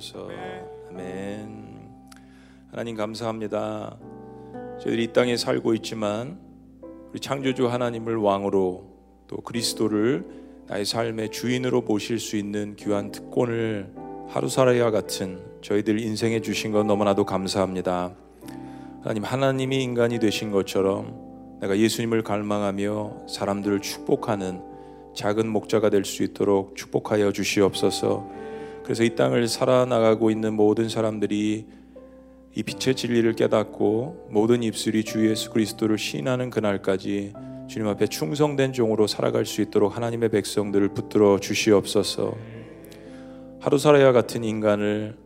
주시옵소서. 아멘. 하나님 감사합니다. 저희들이 이 땅에 살고 있지만 우리 창조주 하나님을 왕으로 또 그리스도를 나의 삶의 주인으로 모실 수 있는 귀한 특권을 하루 살아야 같은 저희들 인생에 주신 것 너무나도 감사합니다. 하나님 하나님이 인간이 되신 것처럼 내가 예수님을 갈망하며 사람들을 축복하는 작은 목자가 될 수 있도록 축복하여 주시옵소서. 그래서 이 땅을 살아나가고 있는 모든 사람들이 이 빛의 진리를 깨닫고 모든 입술이 주 예수 그리스도를 시인하는 그날까지 주님 앞에 충성된 종으로 살아갈 수 있도록 하나님의 백성들을 붙들어 주시옵소서. 하루 살아야 같은 인간을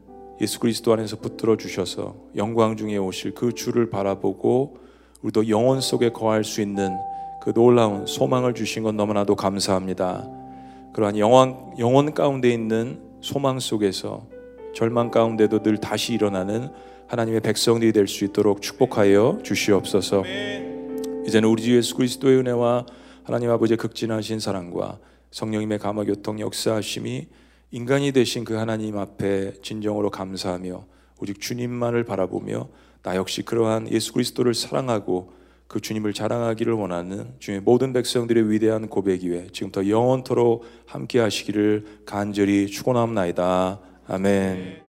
예수 그리스도 안에서 붙들어 주셔서 영광 중에 오실 그 주를 바라보고 우리도 영혼 속에 거할 수 있는 그 놀라운 소망을 주신 건 너무나도 감사합니다. 그러한 영원, 영혼 가운데 있는 소망 속에서 절망 가운데도 늘 다시 일어나는 하나님의 백성들이 될 수 있도록 축복하여 주시옵소서. 이제는 우리 주 예수 그리스도의 은혜와 하나님 아버지의 극진하신 사랑과 성령님의 감화 교통 역사하심이 인간이 되신 그 하나님 앞에 진정으로 감사하며 오직 주님만을 바라보며 나 역시 그러한 예수 그리스도를 사랑하고 그 주님을 자랑하기를 원하는 주의 모든 백성들의 위대한 고백 위에 지금부터 영원토록 함께 하시기를 간절히 축원합나이다. 아멘.